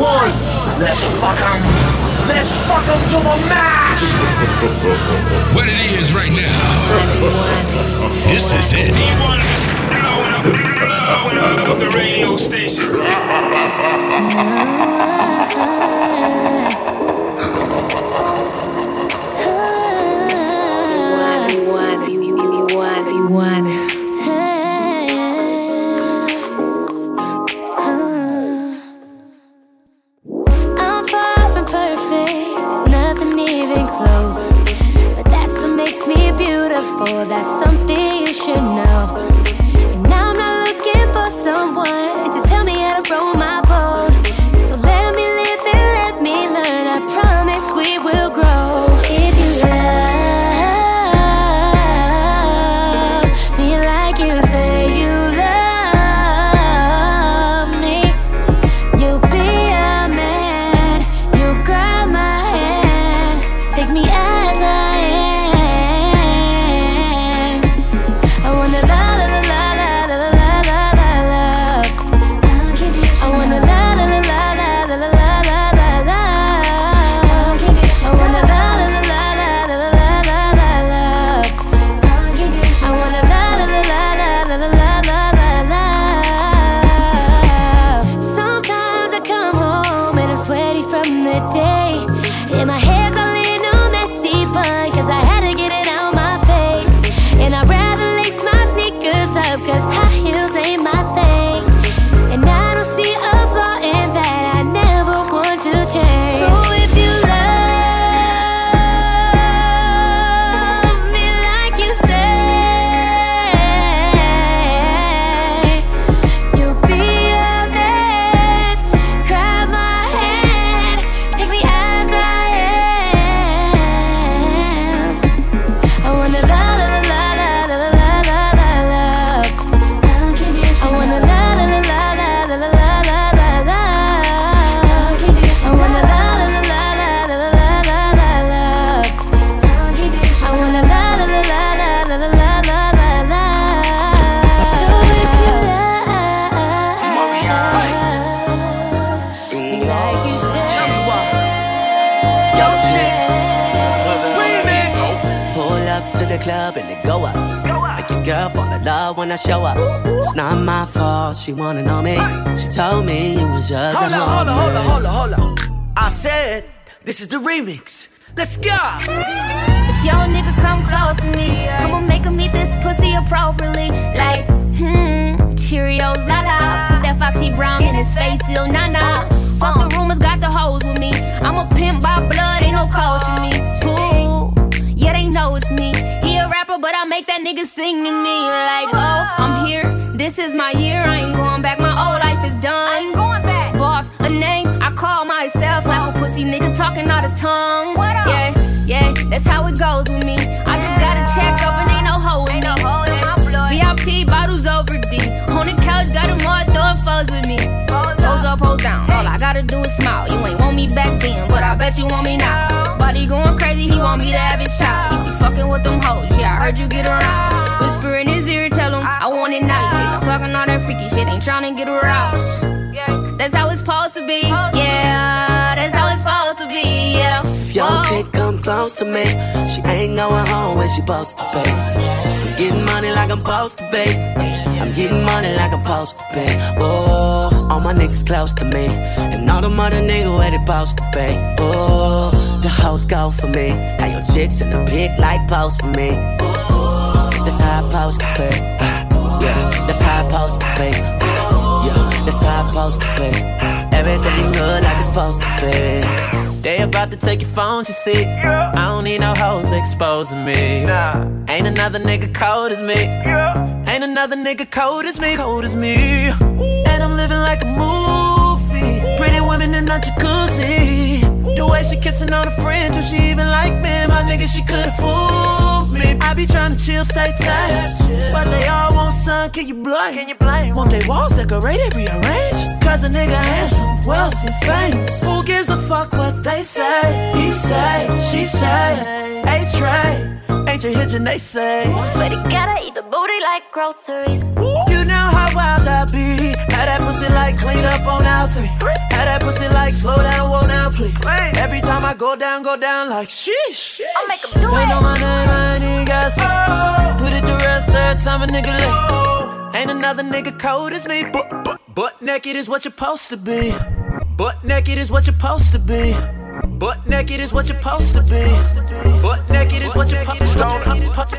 One, let's fuck 'em. Let's fuck 'em to the max. What it is right now. This is it. E1 is blowing up, blowing up the radio station. I'm to the club and it go up. Make your girl fall in love when I show up. It's not my fault, she wanna know me. She told me you was just Hold a on, hold on, hold on, hold on, hold on. I said, this is the remix. Let's go. If your nigga come close to me, I'ma make him eat this pussy appropriately. Like, hmm, Cheerios, la la. Put that Foxy Brown in his face, ill nah nah. Fuck the rumors, got the hoes with me. I'm a pimp by blood, ain't no coach in me. Ooh, yeah, they know it's me. A but I make that nigga sing to me. Like, oh, I'm here. This is my year. I ain't going back. My old life is done. I ain't going back. Boss, a name. I call myself. Slap a pussy nigga talking out of tongue. What up? Yeah, yeah, that's how it goes with me. I just got a check up and ain't no hoe in me. VIP bottles over D. On the couch, got them all throwing foes with me. Up, down. All I gotta do is smile. You ain't want me back then, but I bet you want me now. Body going crazy, he want me to have his child. You be fucking with them hoes, yeah, I heard you get around. Whisper in his ear, tell him I want it now. You say I'm talking all that freaky shit, ain't trying to get aroused. That's how it's supposed to be, yeah. That's how it's supposed to be, yeah. If your Whoa. chick come close to me, she ain't going home when she supposed to be. I'm getting money like I'm supposed to pay. I'm getting money like I'm supposed to be. Oh, all my niggas close to me, and all the mother niggas where they supposed to pay. Oh, the house go for me. How your chicks in the pic like post for me. Oh, that's how I supposed to pay. Yeah, that's how I supposed to pay. Yeah, that's how I supposed to pay. Everything good like it's supposed to be. They about to take your phone, you see. I don't need no hoes exposing me. Nah. Ain't another nigga cold as me. Yeah. Ain't another nigga cold as me, cold as me. A jacuzzi. The way she kiss kissing on a friend, do she even like me? My nigga, she could've fooled me. I be trying to chill, stay tight. But they all want sun, can you blame? Can you blame? Want they walls decorated, rearranged? Cause a nigga handsome, wealthy, and famous. Who gives a fuck what they say? He say, she say, A Trey. Ain't you hitching, they say. But he gotta eat the booty like groceries. You know like clean up on out three. Had that pussy like slow down, whoa down, please. Every time I go down, go down like sheesh. I'll make him do They know it. my name, I ain't even got say. Put it to rest every time a nigga late. Ain't another nigga cold as me. But, but, butt naked is what you're supposed to be. Butt naked is what you're supposed to be. Butt naked is what you're supposed to be. Butt naked is what you're supposed to be. Supposed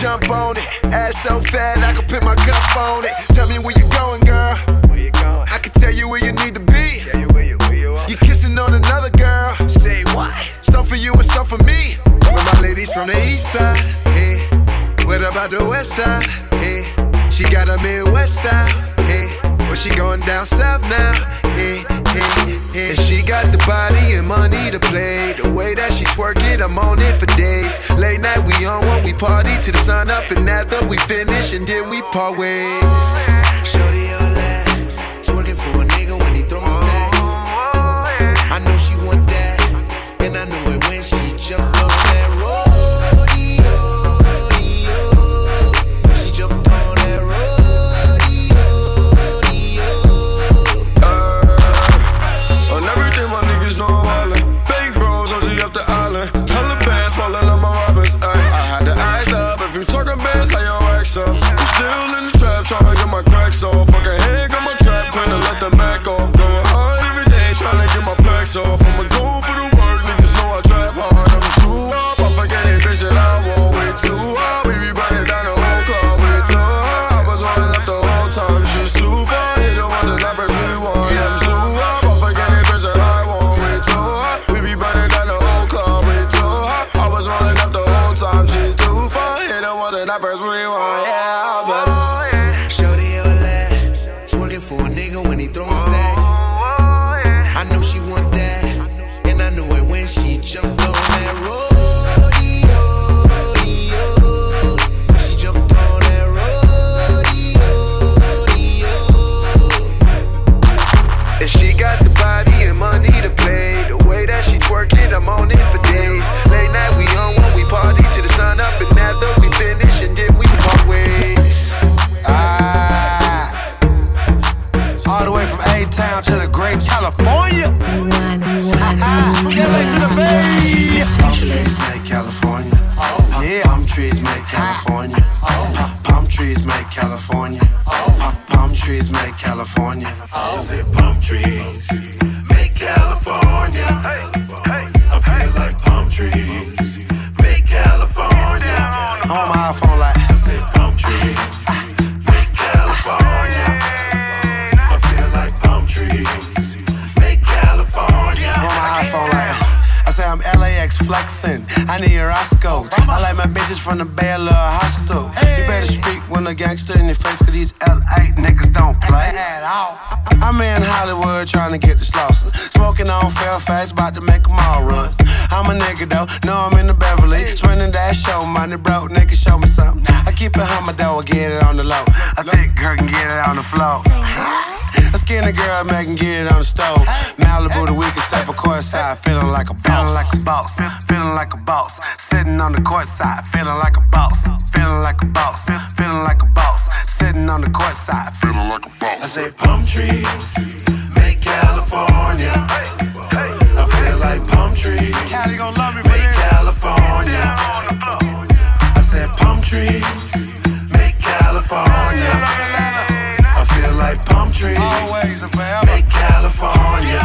jump on it. Ass so fat, I could put my cup on it. Tell me where you going, girl. Where you going? I can tell you where you need to be. Tell you where you, where you are. You kissing on another girl. Say what? Some for you and some for me. With my ladies from the east side. Hey. What about the west side? Hey. She got a Midwest style. Hey. But she going down south now. Hey. And she got the body and money to play. The way that she twerk it, I'm on it for days. Late night, we on one, we party till the sun up, and after we finish, and then we part ways. Bitches from the Bay of Hostel. You better speak when a gangster in your face, cause these LA niggas don't play at all. I'm in Hollywood trying to get the Slauson. Smoking on Fairfax, about to make 'em all run. I'm a nigga though, know I'm in the Beverly. Spending that show money, broke nigga, show me something. I keep it hummer though, I get it on the low. I think girl can get it on the floor. A skinny girl making get it on the stove. Malibu, the weekend step a court side, feeling like a boss. Feeling like a boss. Feeling like a boss. Sitting on the court side, feeling like a boss. Feeling like a boss. Feeling like a boss. Sitting on the court side, feeling like a boss. I say palm trees make California. I feel like palm trees Cali gon' love me make. California. I said palm trees palm trees Always and forever. make California.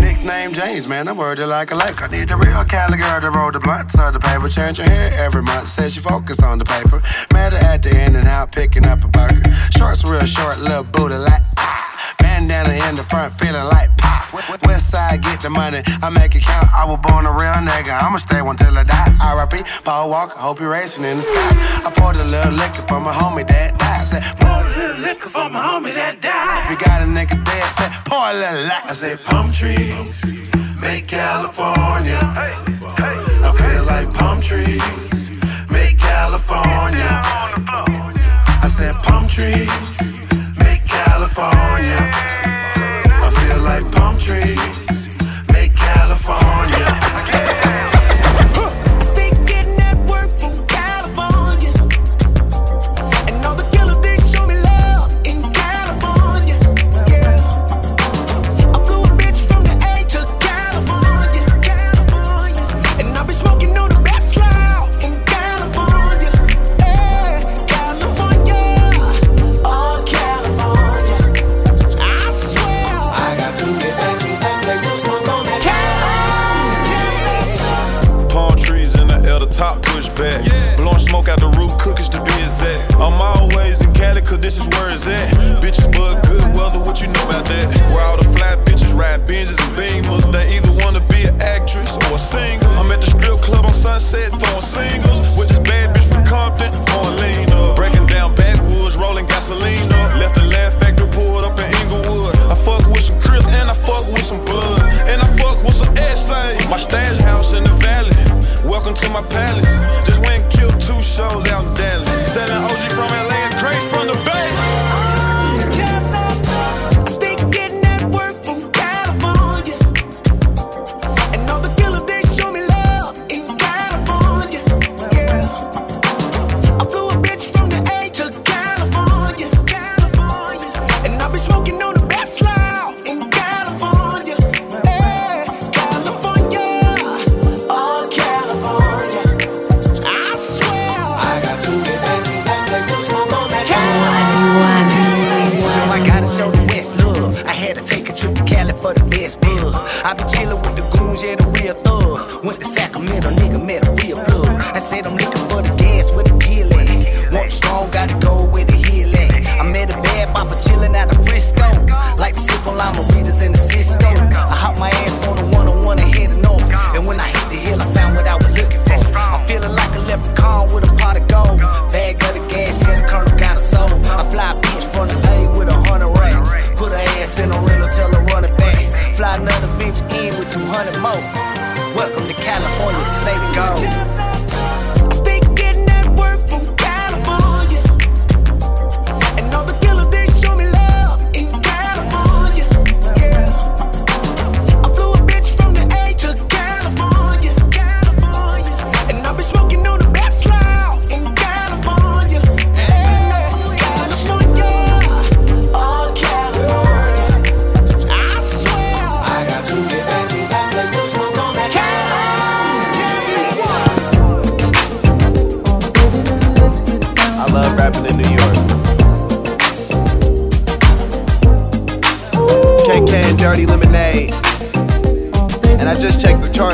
Nickname James, man. I'm worried like a lake. I need a real Cali girl to roll the blunts of the paper. Change her hair every month. Says she focused on the paper. Met her at the In-N-Out, picking up a burger. Shorts real short, little booty like. Ah. Bandana in the front, feeling like. West side, get the money, I make it count. I was born a real nigga, I'ma stay one till I die. R.I.P. Paul Walker, hope you're racing in the sky. I poured a little liquor for my homie that died. Said, pour a little liquor for my homie that died. We got a nigga dead, said, pour a little light. I said, palm trees make California. I feel like palm trees make California. I said palm trees make California. Trees make California. My house in the valley. Welcome to my palace. Just went and killed two shows out in Dallas. Selling OG from LA and crates from the Bay.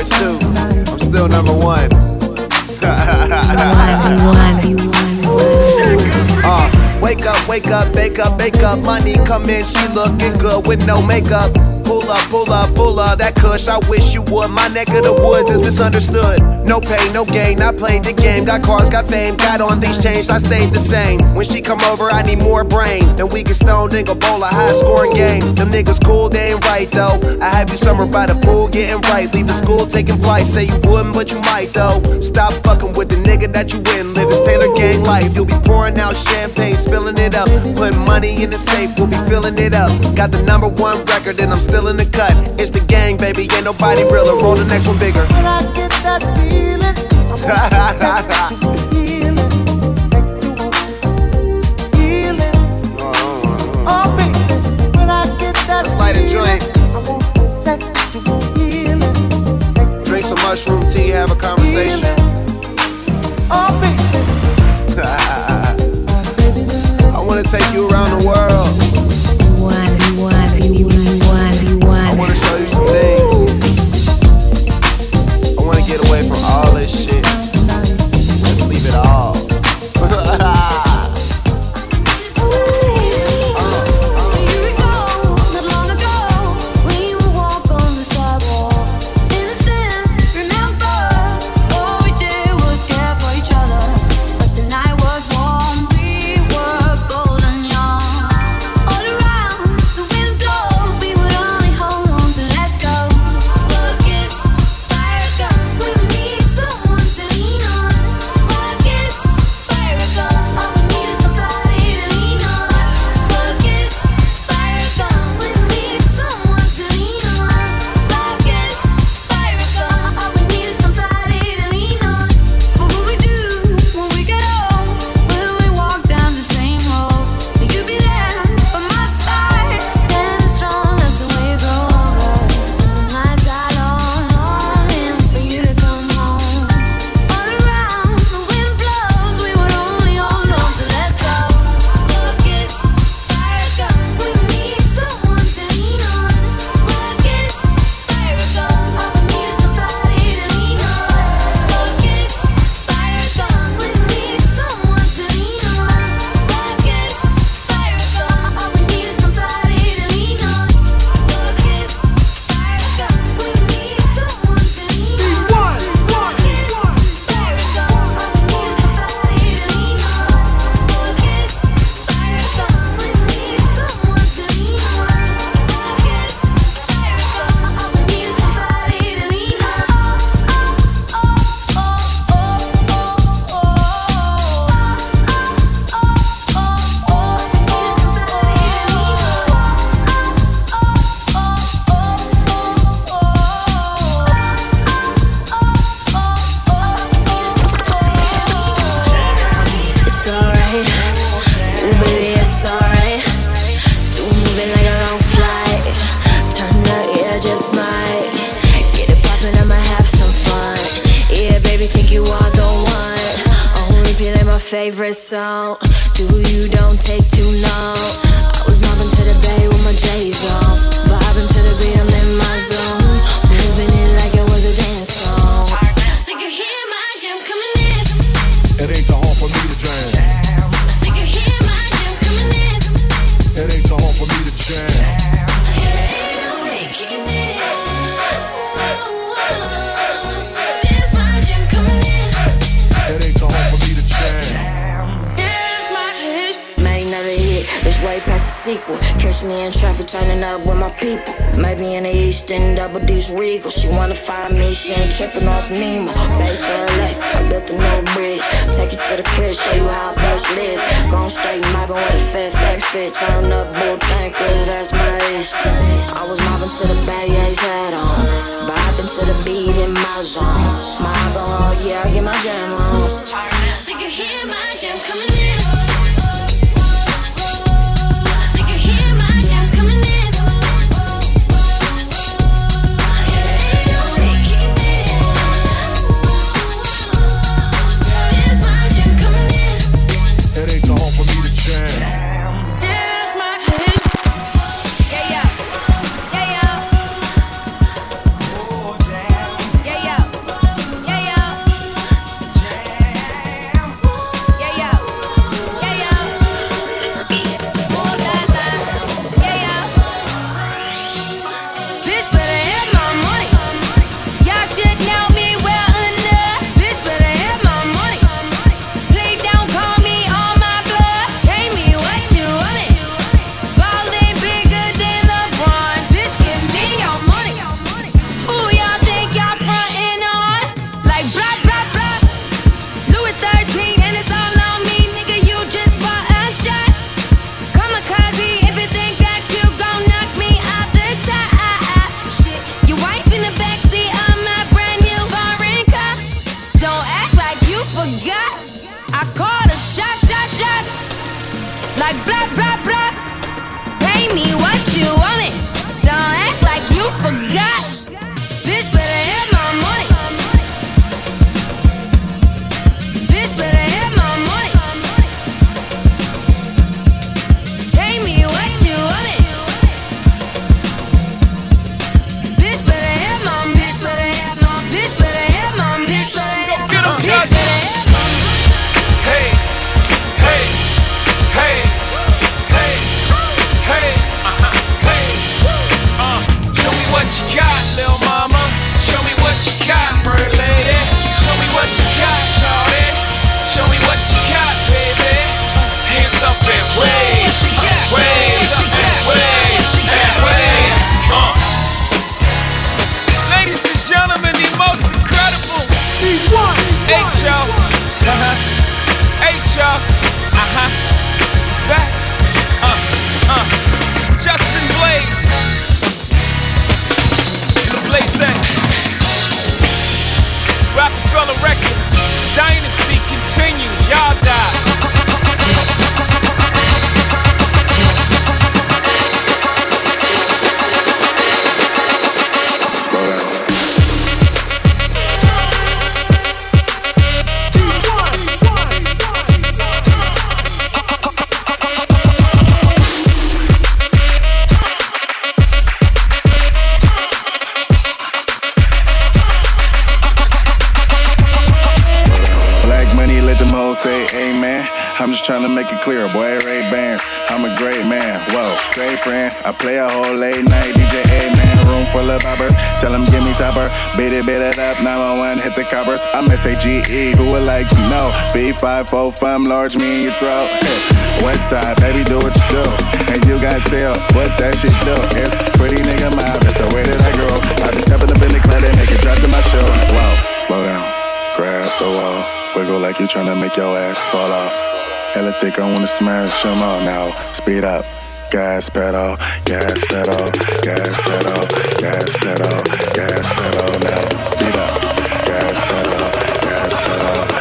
Charts too. I'm still number one. uh, wake up, wake up, bake up, bake up. Money come in, she looking good with no makeup. Pull up, pull up, pull up that kush. I wish you would. My neck of the woods is misunderstood. No pain, no gain. I played the game. Got cars, got fame. Got on things changed. I stayed the same. When she come over, I need more brain. Then we can stone nigga bowl a high scoring game. Them niggas cool, they ain't right though. I have you summer by the pool, getting right. Leaving school, taking flight. Say you wouldn't, but you might though. Stop fucking with the nigga that you in. Live this Taylor gang life. You'll be pouring out champagne, spilling it up. Putting money in the safe, we'll be filling it up. Got the number one record, and I'm still in the cut. It's the gang, baby, ain't nobody realer. Roll the next one bigger. When I get that feeling, feeling. Oh, baby, when I get that Let's light a joint. I want sexual healing. Drink some mushroom tea, have a conversation. Favorite song. Do you don't take too long? I was mobbing to the bay with my J's on. Vibing to the beat, I'm in my zone. Sequel. Catch me in traffic, turning up with my people. Maybe in the east, in double D's regal. She wanna find me, she ain't tripping off Nemo. Bay to LA, I built a new bridge. Take you to the crib, show you how post live. Gone straight, mobbing with a fat facts fit. Turn up bull thing, cause that's my age. I was mobbing to the Bay A's hat on. Vibing to the beat in my zone. Mobbing, oh yeah, I get my jam on. Think you hear my jam coming in? I play a whole late night DJ A man. Room full of boppers. Tell them give me topper. Beat it, beat it up. 911, hit the coppers. I'm S-A-G-E. Who would like to know? B545, large me in your throat. West side, baby, do what you do. And you got tell what that shit do. It's pretty nigga mob. That's the way that I grow. I be stepping up in the club and make it drop to my show. Whoa, slow down. Grab the wall. Wiggle like you tryna make your ass fall off. Hella thick, I wanna smash them all now. Speed up. Gas pedal, gas pedal, gas pedal, gas pedal, gas pedal now. Speed up. Gas pedal, gas pedal,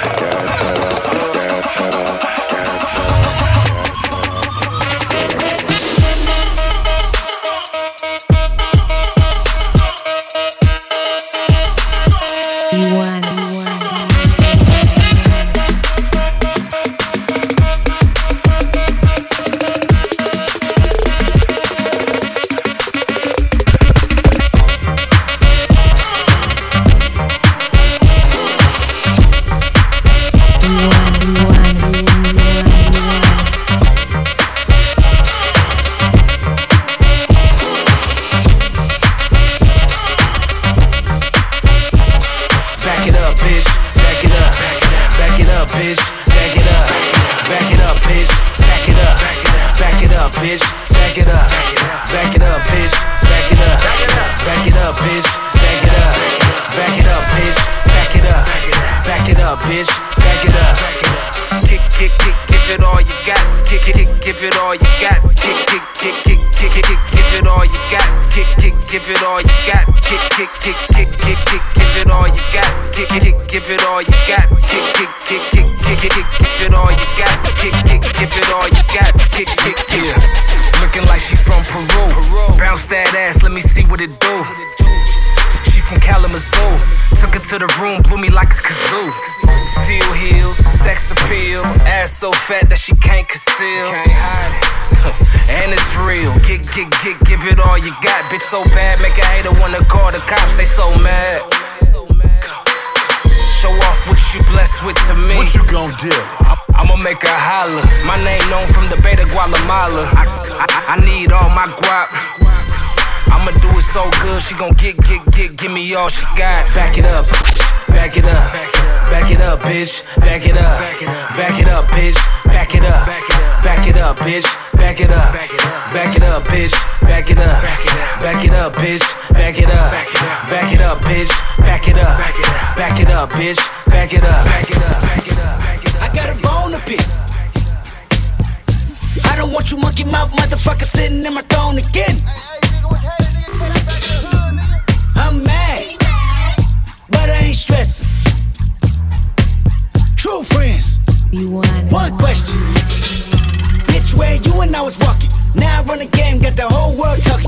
Kick, kick, kick, kick, give it all you got. Kick, kick, give it all you got. Kick, kick, kick, kick, kick, kick, kick, give it all you got. Kick, kick, give it all you got. Kick, kick, kick. Looking like she from Peru. Bounce that ass, let me see what it do. She from Kalamazoo. Took her to the room, blew me like a kazoo. Teal heels, sex appeal. Ass so fat that she can't conceal. Can't hide it. and it's real. Get, get, get, give it all you got. Bitch so bad, make a hater wanna call the cops. They so mad. Show off what you blessed with to me. What you gon' do? I'ma make her holler. My name known from the Bay to Guatemala. I, I, I need all my guap. I'ma do it so good, she gon' get, get, get, give me all she got. Back it up, back it up, back it up, bitch. Back it up, back it up, bitch. Back it up, back it up, bitch. Back it up, back it up, bitch. Back it up, back it up, bitch. Back it up, back it up, bitch. Back it up, back it up, bitch. Back it up, back it up, back it up. I got a bone to pick. I don't want you monkey mouth motherfucker sitting in my throne again. I'm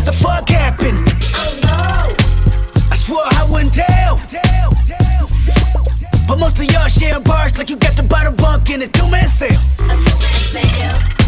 What the fuck happened? Oh no! I swore I wouldn't tell. tell, but most of y'all share bars like you got the bottom bunk in a two-man sale. A two-man sale.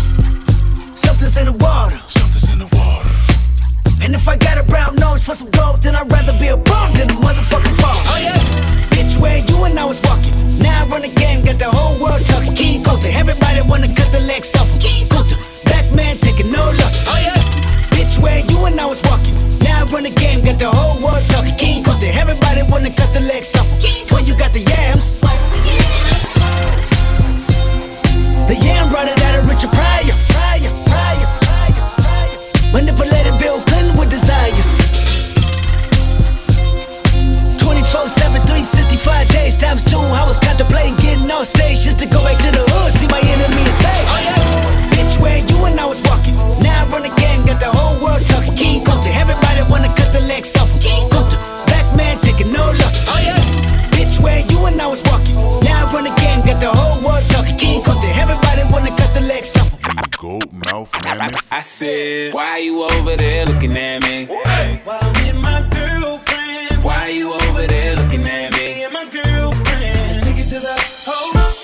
I said, Why you over there looking at me? While I'm with my girlfriend. Why you over there looking at me? Me and my girlfriend. Take it to the hotel.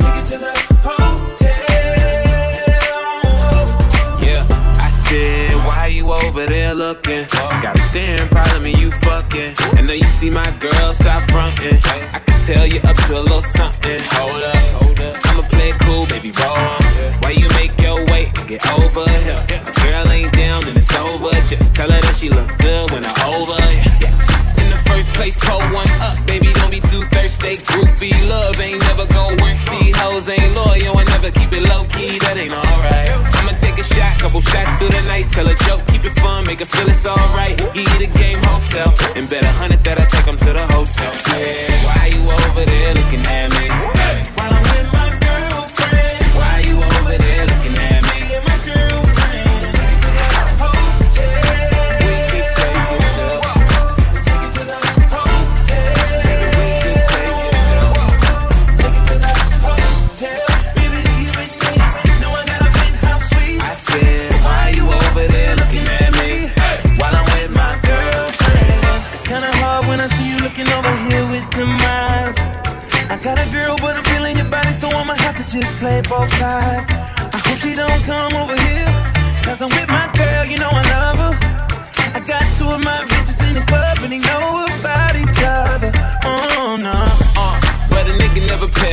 Take it to the hotel. Yeah, I said, Why you over there looking? Got a staring problem and you fucking. And now you see my girl, stop fronting. I can tell you up to a little something. Hold up, hold up. On. Why you make your way and get over here? A girl ain't down and it's over. Just tell her that she look good when I over. Yeah. In the first place, pull one up, baby. Don't be too thirsty. Groupie love ain't never gon' work. See, hoes ain't loyal and never keep it low key. That ain't alright. I'ma take a shot, couple shots through the night. Tell a joke, keep it fun, make her feel it's alright. Give you the game wholesale and bet a hundred that I take 'em to the hotel. Yeah, why you over there looking at me? play both sides. I hope she don't come over here. Cause I'm with my girl, you know I love her. I got two of my bitches in the club and they know about each other. Oh no. Uh, but a nigga never pay